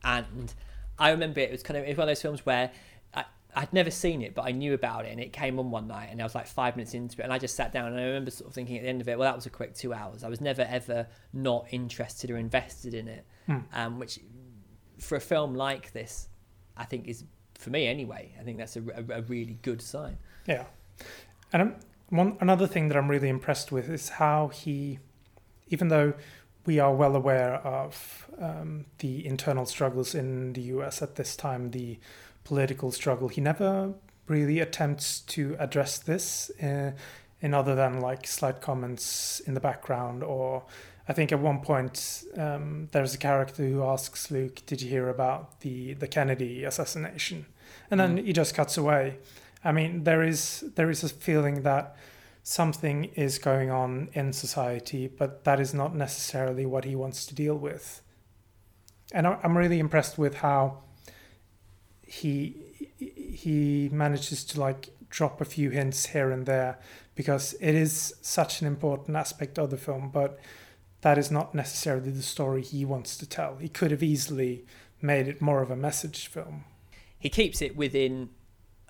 and I remember it was kind of it was one of those films where I, I'd never seen it, but I knew about it, and it came on one night, and I was like five minutes into it, and I just sat down, and I remember sort of thinking at the end of it, well, that was a quick two hours. I was never ever not interested or invested in it, um, which for a film like this, I think is for me anyway. I think that's a, a, a really good sign. Yeah, and um, one another thing that I'm really impressed with is how he, even though we are well aware of um, the internal struggles in the U.S. at this time, the political struggle, he never really attempts to address this uh, in other than like slight comments in the background or. I think at one point um, there's a character who asks Luke, "Did you hear about the the Kennedy assassination?" And then he just cuts away. I mean, there is there is a feeling that something is going on in society, but that is not necessarily what he wants to deal with. And I'm really impressed with how he he manages to like drop a few hints here and there because it is such an important aspect of the film, but that is not necessarily the story he wants to tell. He could have easily made it more of a message film. He keeps it within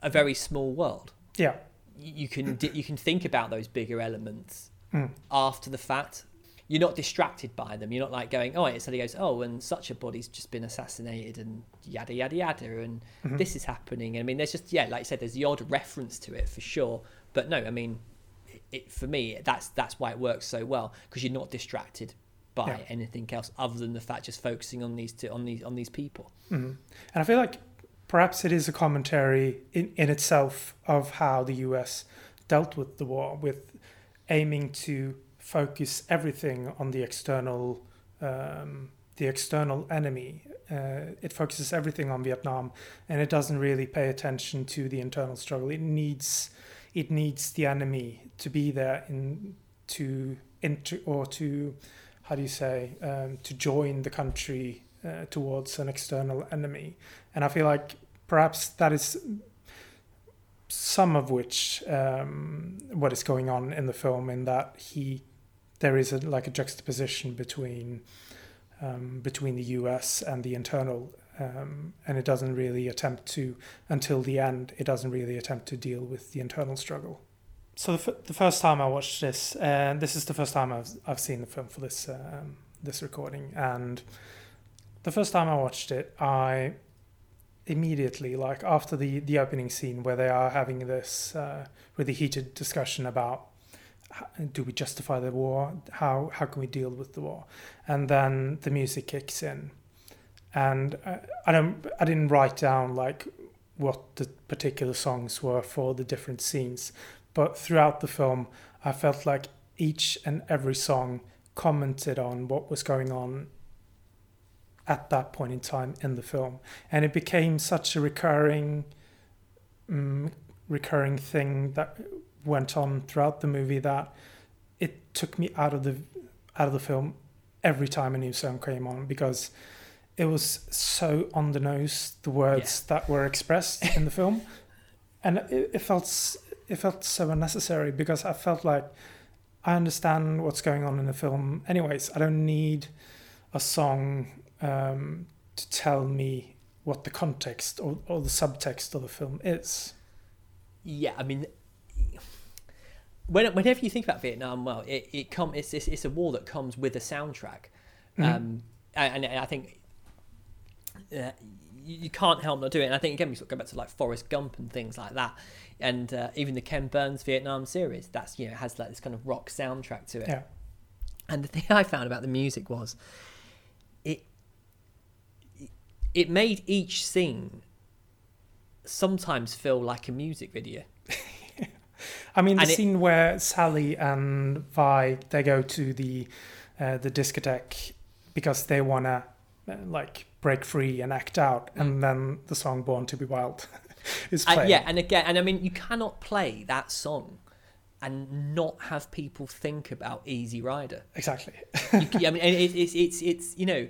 a very small world. Yeah. You can di- you can think about those bigger elements Mm. after the fact. You're not distracted by them. You're not like going, oh, it suddenly goes, oh, and such a body's just been assassinated, and yada yada yada, and Mm-hmm. this is happening. I mean, there's just yeah, like I said, there's the odd reference to it for sure, but no, I mean, it, for me that's that's why it works so well because you're not distracted by Yeah. anything else other than the fact just focusing on these two, on these on these people. And I feel like perhaps it is a commentary in, in itself of how the US dealt with the war, with aiming to focus everything on the external, um, the external enemy. Uh, it focuses everything on Vietnam, and it doesn't really pay attention to the internal struggle. It needs, it needs the enemy to be there in to into or to, how do you say, um, to join the country uh, towards an external enemy. And I feel like perhaps that is some of which um, what is going on in the film in that he there is a, like a juxtaposition between um, between the US and the internal um, and it doesn't really attempt to until the end it doesn't really attempt to deal with the internal struggle. So the, f- the first time I watched this and this is the first time I've, I've seen the film for this um, this recording. And the first time I watched it I immediately like after the the opening scene where they are having this uh, really heated discussion about do we justify the war? How how can we deal with the war? And then the music kicks in. And uh, I don't I didn't write down like what the particular songs were for the different scenes but throughout the film I felt like each and every song commented on what was going on at that point in time in the film. And it became such a recurring um, recurring thing that went on throughout the movie that it took me out of the out of the film every time a new song came on because it was so on the nose the words that were expressed in the film. [LAUGHS] And it, it felt it felt so unnecessary because I felt like I understand what's going on in the film. Anyways, I don't need a song um, to tell me what the context or, or the subtext of the film is. Yeah, I mean, when, whenever you think about Vietnam, well, it, it come it's, it's it's a war that comes with a soundtrack, um, and, and I think uh, you, you can't help not doing it. And I think again we sort of go back to like Forrest Gump and things like that, and uh, even the Ken Burns Vietnam series. That's you know has like this kind of rock soundtrack to it. Yeah. And the thing I found about the music was, it it made each scene sometimes feel like a music video. [LAUGHS] I mean, the And it- scene where Sally and Vi they go to the uh, the discotheque because they wanna uh, like break free and act out, and then the song "Born to Be Wild" [LAUGHS] is And, playing. yeah, and again, and I mean, you cannot play that song and not have people think about Easy Rider. exactly. You, I [LAUGHS] mean, it, it's it's it's you know,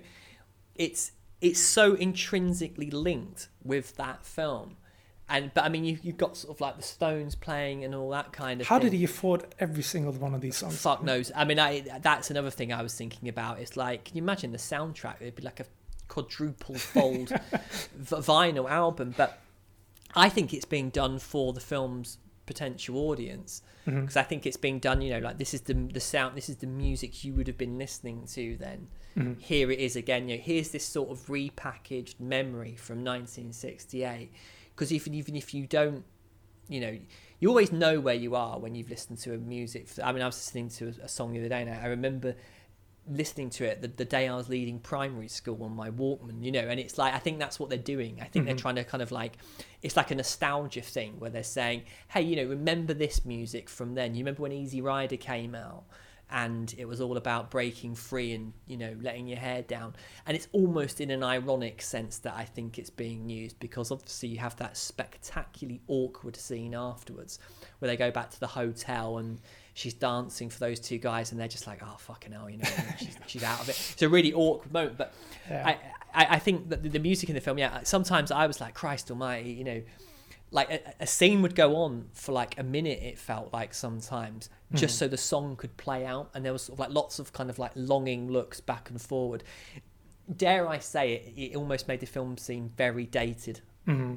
it's it's so intrinsically linked with that film, and but I mean, you you've got sort of like the Stones playing and all that kind of. How thing. did he afford every single one of these songs? Fuck knows. I mean, I that's another thing I was thinking about. It's like, can you imagine the soundtrack? It'd be like a quadruple fold [LAUGHS] v- vinyl album. But I think it's being done for the film's potential audience mm-hmm. because I think it's being done. You know, like this is the the sound. This is the music you would have been listening to then. Mm-hmm. Here it is again. You know, here's this sort of repackaged memory from 1968. Because even even if you don't you know, you always know where you are when you've listened to a music. I mean, I was listening to a, a song the other day, and I remember listening to it the, the day I was leaving primary school on my Walkman, you know, and it's like, I think that's what they're doing. I think they're mm-hmm. trying to kind of like, it's like a nostalgia thing where they're saying, hey, you know, remember this music from then. You remember when Easy Rider came out? and it was all about breaking free and you know letting your hair down and it's almost in an ironic sense that i think it's being used because obviously you have that spectacularly awkward scene afterwards where they go back to the hotel and she's dancing for those two guys and they're just like oh fucking hell you know she's, she's out of it. It's a really awkward moment but Yeah. I, I i think that the- music in the film yeah sometimes i was like christ almighty you know. Like a, a scene would go on for like a minute it felt like sometimes hmm. just so the song could play out and there was sort of like lots of kind of like longing looks back and forward. Dare i say it it almost made the film seem very dated mm-hmm.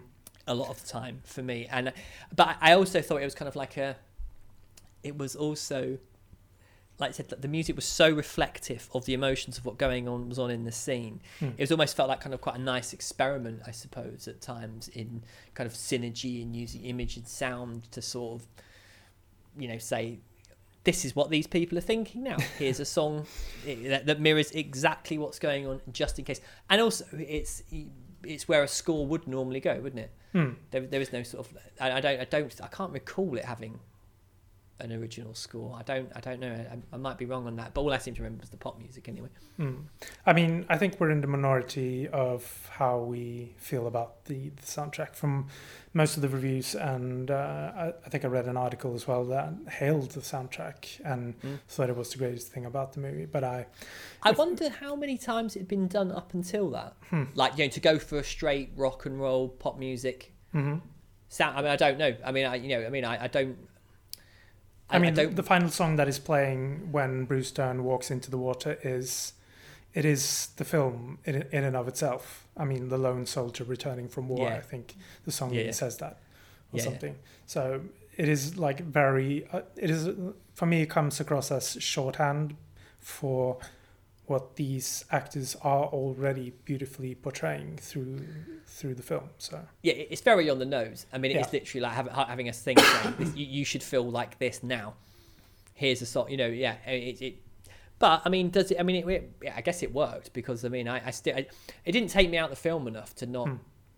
a lot of the time for me. And but i also thought it was kind of like a it was also like I said, the music was so reflective of the emotions of what going on was on in the scene. Hmm. It was almost felt like kind of quite a nice experiment, I suppose, at times in kind of synergy and using image and sound to sort of, you know, say, this is what these people are thinking now. [LAUGHS] Here's a song that, that mirrors exactly what's going on, just in case. And also, it's it's where a score would normally go, wouldn't it? Hmm. There, there is no sort of. I, I don't. I don't. I can't recall it having an original score. I don't. I don't know. I, I might be wrong on that. But all I seem to remember is the pop music anyway. I mean, I think we're in the minority of how we feel about the, the soundtrack from most of the reviews, and uh, I, I think I read an article as well that hailed the soundtrack and Mm. thought it was the greatest thing about the movie. But I, I wonder how many times it had been done up until that. Hmm. Like you know, to go for a straight rock and roll pop music Mm-hmm. sound. I mean, I don't know. I mean, I you know, I mean, I, I don't. I mean, don't. the final song that is playing when Bruce Dern walks into the water is, it is the film in, in and of itself. I mean, the lone soldier returning from war. Yeah. I think the song Yeah, yeah. says that, or something. So it is like very. Uh, it is for me. It comes across as shorthand for what these actors are already beautifully portraying through through the film. So yeah, it's very on the nose. I mean, it's Yeah. literally like having, having a thing [COUGHS] saying you, you should feel like this now. Here's a song, you know, yeah. It, it, but I mean, does it? I mean, it, it, I guess it worked because I mean, I, I still, it didn't take me out of the film enough to not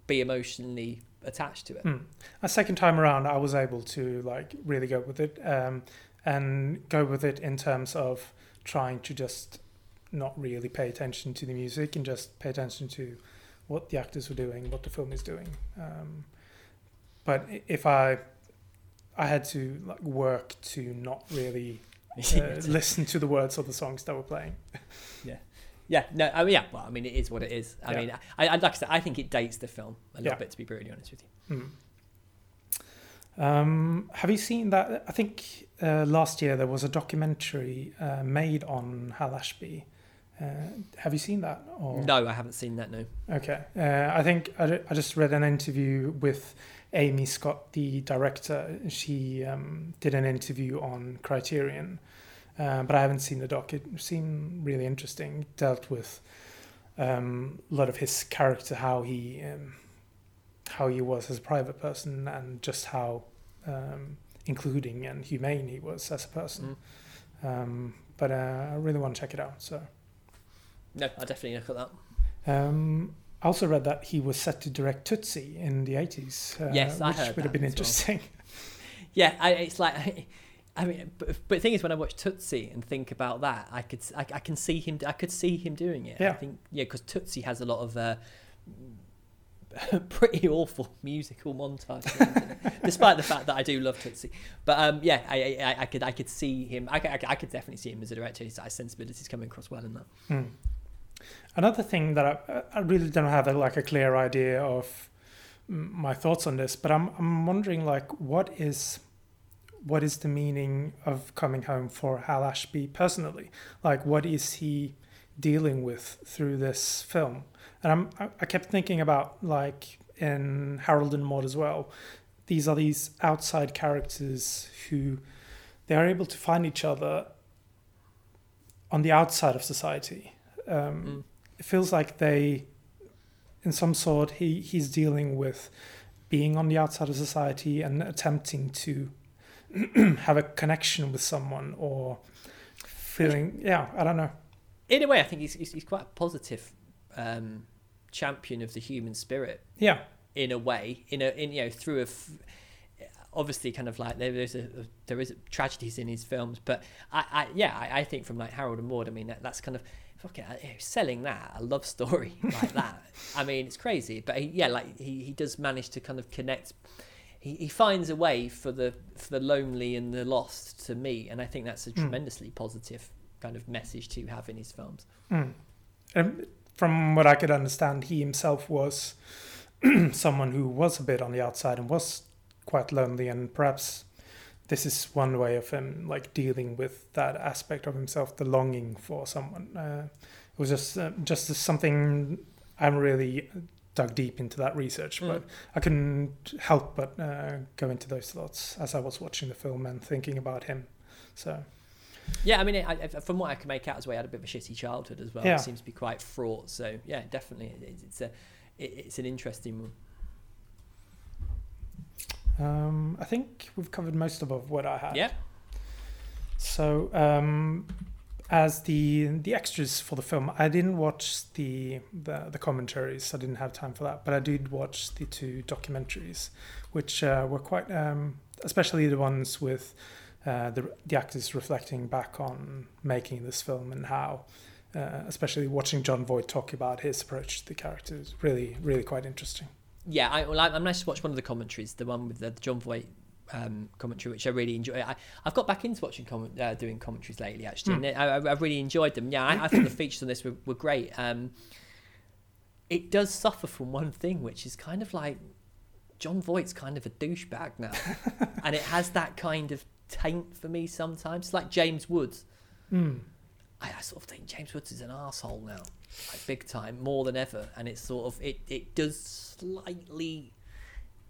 be emotionally attached to it. Hmm. a second time around, I was able to like really go with it, um, and go with it in terms of trying to just not really pay attention to the music and just pay attention to what the actors were doing, what the film is doing. Um, but if I I had to like work to not really [LAUGHS] uh, listen to the words of the songs that were playing. [LAUGHS] Yeah, Yeah, no, I mean, yeah, well, I mean, it is what it is. I Yeah. mean, I, I like I said, I think it dates the film a little Yeah. bit, to be brutally honest with you. Um, have you seen that? I think uh, last year there was a documentary uh, made on Hal Ashby. Uh, have you seen that? Or? No, I haven't seen that. No. Okay. Uh, I think I, I just read an interview with Amy Scott, the director. She um, did an interview on Criterion, uh, but I haven't seen the doc. It seemed really interesting. It dealt with um, a lot of his character, how he um, how he was as a private person, and just how um, including and humane he was as a person. Um, but uh, I really want to check it out. So. No, I'll definitely look at that. Um, I also read that he was set to direct Tootsie in the 80s. Uh, Yes, I which heard would have been as well. interesting. [LAUGHS] Yeah, I, it's like. I mean, but, but the thing is, when I watch Tootsie and think about that, I could, I, I can see him, I could see him doing it. Yeah. I think, yeah, because Tootsie has a lot of uh, [LAUGHS] pretty awful musical montages, [LAUGHS] despite the fact that I do love Tootsie. But um, yeah, I, I, I could, I could see him. I, could- I, I could definitely see him as a director. His sensibilities coming across well in that. Hmm. Another thing that I, I really don't have a, like a clear idea of my thoughts on this, but I'm I'm wondering like what is what is the meaning of coming home for Hal Ashby personally? Like what is he dealing with through this film? And I'm I, I kept thinking about like in Harold and Maude as well. These are these outside characters who they are able to find each other on the outside of society. Um, Mm. It feels like they, in some sort, he he's dealing with being on the outside of society and attempting to [CLEARS THROAT] have a connection with someone or feeling yeah I don't know In a way, I think he's, he's, he's quite a positive um, champion of the human spirit. yeah in a way, in a in you know through a f- obviously kind of like there is a there is tragedies in his films, but I, I yeah I, I think from like Harold and Maude, I mean that, that's kind of fucking you know, selling that a love story [LAUGHS] like that. I mean it's crazy, but he, yeah, like he, he does manage to kind of connect. He, he finds a way for the for the lonely and the lost to meet, and I think that's a tremendously positive kind of message to have in his films. Mm. And from what I could understand, he himself was [CLEARS THROAT] someone who was a bit on the outside and was quite lonely, and perhaps this is one way of him like dealing with that aspect of himself, the longing for someone. Uh, it was just uh, just something I haven't really dug deep into that research, but I couldn't help but uh, go into those thoughts as I was watching the film and thinking about him. So Yeah, I mean, I, I, from what I can make out as well, he had a bit of a shitty childhood as well. Yeah. It seems to be quite fraught. So yeah, definitely, it's, it's a, it, it's an interesting one. Um, I think we've covered most of what I had. Yeah, So, um, as the the extras for the film, I didn't watch the, the the commentaries. I didn't have time for that, but I did watch the two documentaries, which uh, were quite, um, especially the ones with uh, the the actors reflecting back on making this film and how. Uh, especially watching Jon Voight talk about his approach to the characters, really, really quite interesting. Yeah. I, well, I, I'm nice to watch one of the commentaries, the one with the, the Jon Voight um, commentary, which I really enjoy. I, I've got back into watching comment, uh, doing commentaries lately, actually, and I, I, I've really enjoyed them. Yeah, I, I think the features on this were, were great. Um, it does suffer from one thing, which is kind of like Jon Voight's kind of a douchebag now, [LAUGHS] and it has that kind of taint for me sometimes. It's like James Woods. Mm. I, I sort of think James Woods is an asshole now, like big time, more than ever, and it's sort of it. It does slightly,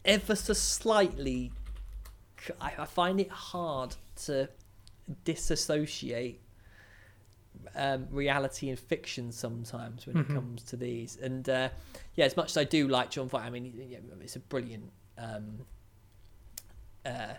ever so slightly. I find it hard to disassociate um, reality and fiction sometimes when Mhm. it comes to these. And uh, yeah, as much as I do like Jon Voight, I mean, it's a brilliant. Um, uh,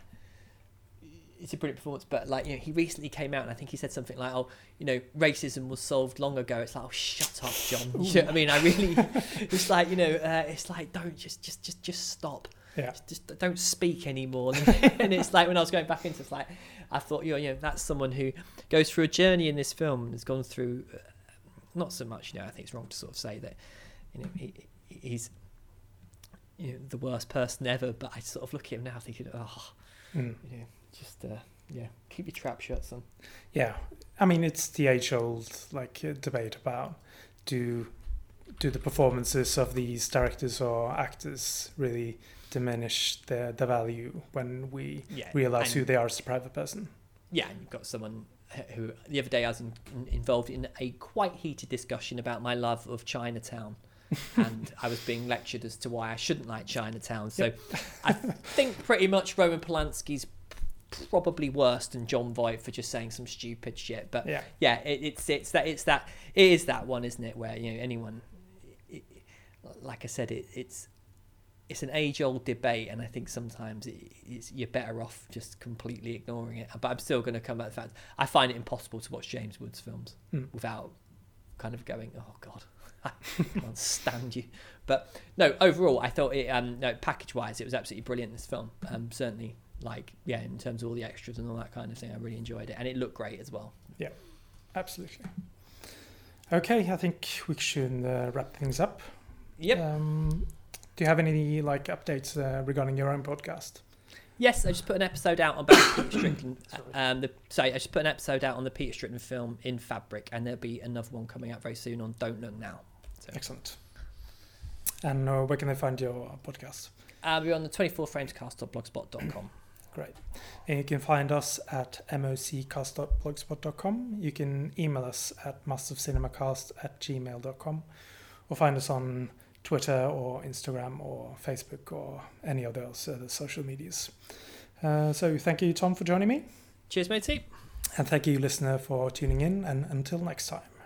it's a brilliant performance, but like you know, he recently came out and I think he said something like, "Oh, you know, racism was solved long ago." It's like, "Oh, shut up, John." You know I mean, I really, [LAUGHS] it's like you know, uh, it's like don't just just just just stop. Yeah. Just, just don't speak anymore. [LAUGHS] and it's like when I was going back into, it's like I thought, you know, you know, that's someone who goes through a journey in this film and has gone through, uh, not so much, you know, I think it's wrong to sort of say that, you know, he, he's you know, the worst person ever. But I sort of look at him now thinking, oh, Mm. you know, just uh, yeah, keep your trap shut, son. Yeah, I mean it's the age-old like uh, debate about do do the performances of these directors or actors really diminish the the value when we Yeah, realize who they are as a private person. yeah, and you've got someone who the other day I was in, in, involved in a quite heated discussion about my love of Chinatown. [LAUGHS] and I was being lectured as to why I shouldn't like Chinatown. So I think pretty much Roman Polanski's probably worse than Jon Voight for just saying some stupid shit. But Yeah. yeah, it, it's it's that it's that it is that one, isn't it? Where you know anyone, it, like I said, it, it's it's an age old debate, and I think sometimes it, it's, you're better off just completely ignoring it. But I'm still going to come back to the fact I find it impossible to watch James Woods films Hmm. without kind of going, oh god. [LAUGHS] I can't stand you, but no. Overall, I thought it. Um, no, package-wise, it was absolutely brilliant. This film, um, certainly, like yeah, in terms of all the extras and all that kind of thing, I really enjoyed it, and it looked great as well. Yeah, absolutely. Okay, I think we should uh, wrap things up. Yep. Um, do you have any like updates uh, regarding your own podcast? Yes, I just put an episode out about Peter Strickland. Um, the, sorry, I just put an episode out on the Peter Strickland film in Fabric, and there'll be another one coming out very soon on Don't Look Now. So, Excellent. And uh, where can they find your podcast? uh, we're on the 24framescast.blogspot.com. Great. And you can find us at moccast.blogspot.com. You can email us at massivecinemacast at gmail.com or find us on Twitter or Instagram or Facebook or any of those uh, social medias. Uh, so thank you, Tom, for joining me. Cheers, matey. And thank you, listener, for tuning in. And until next time.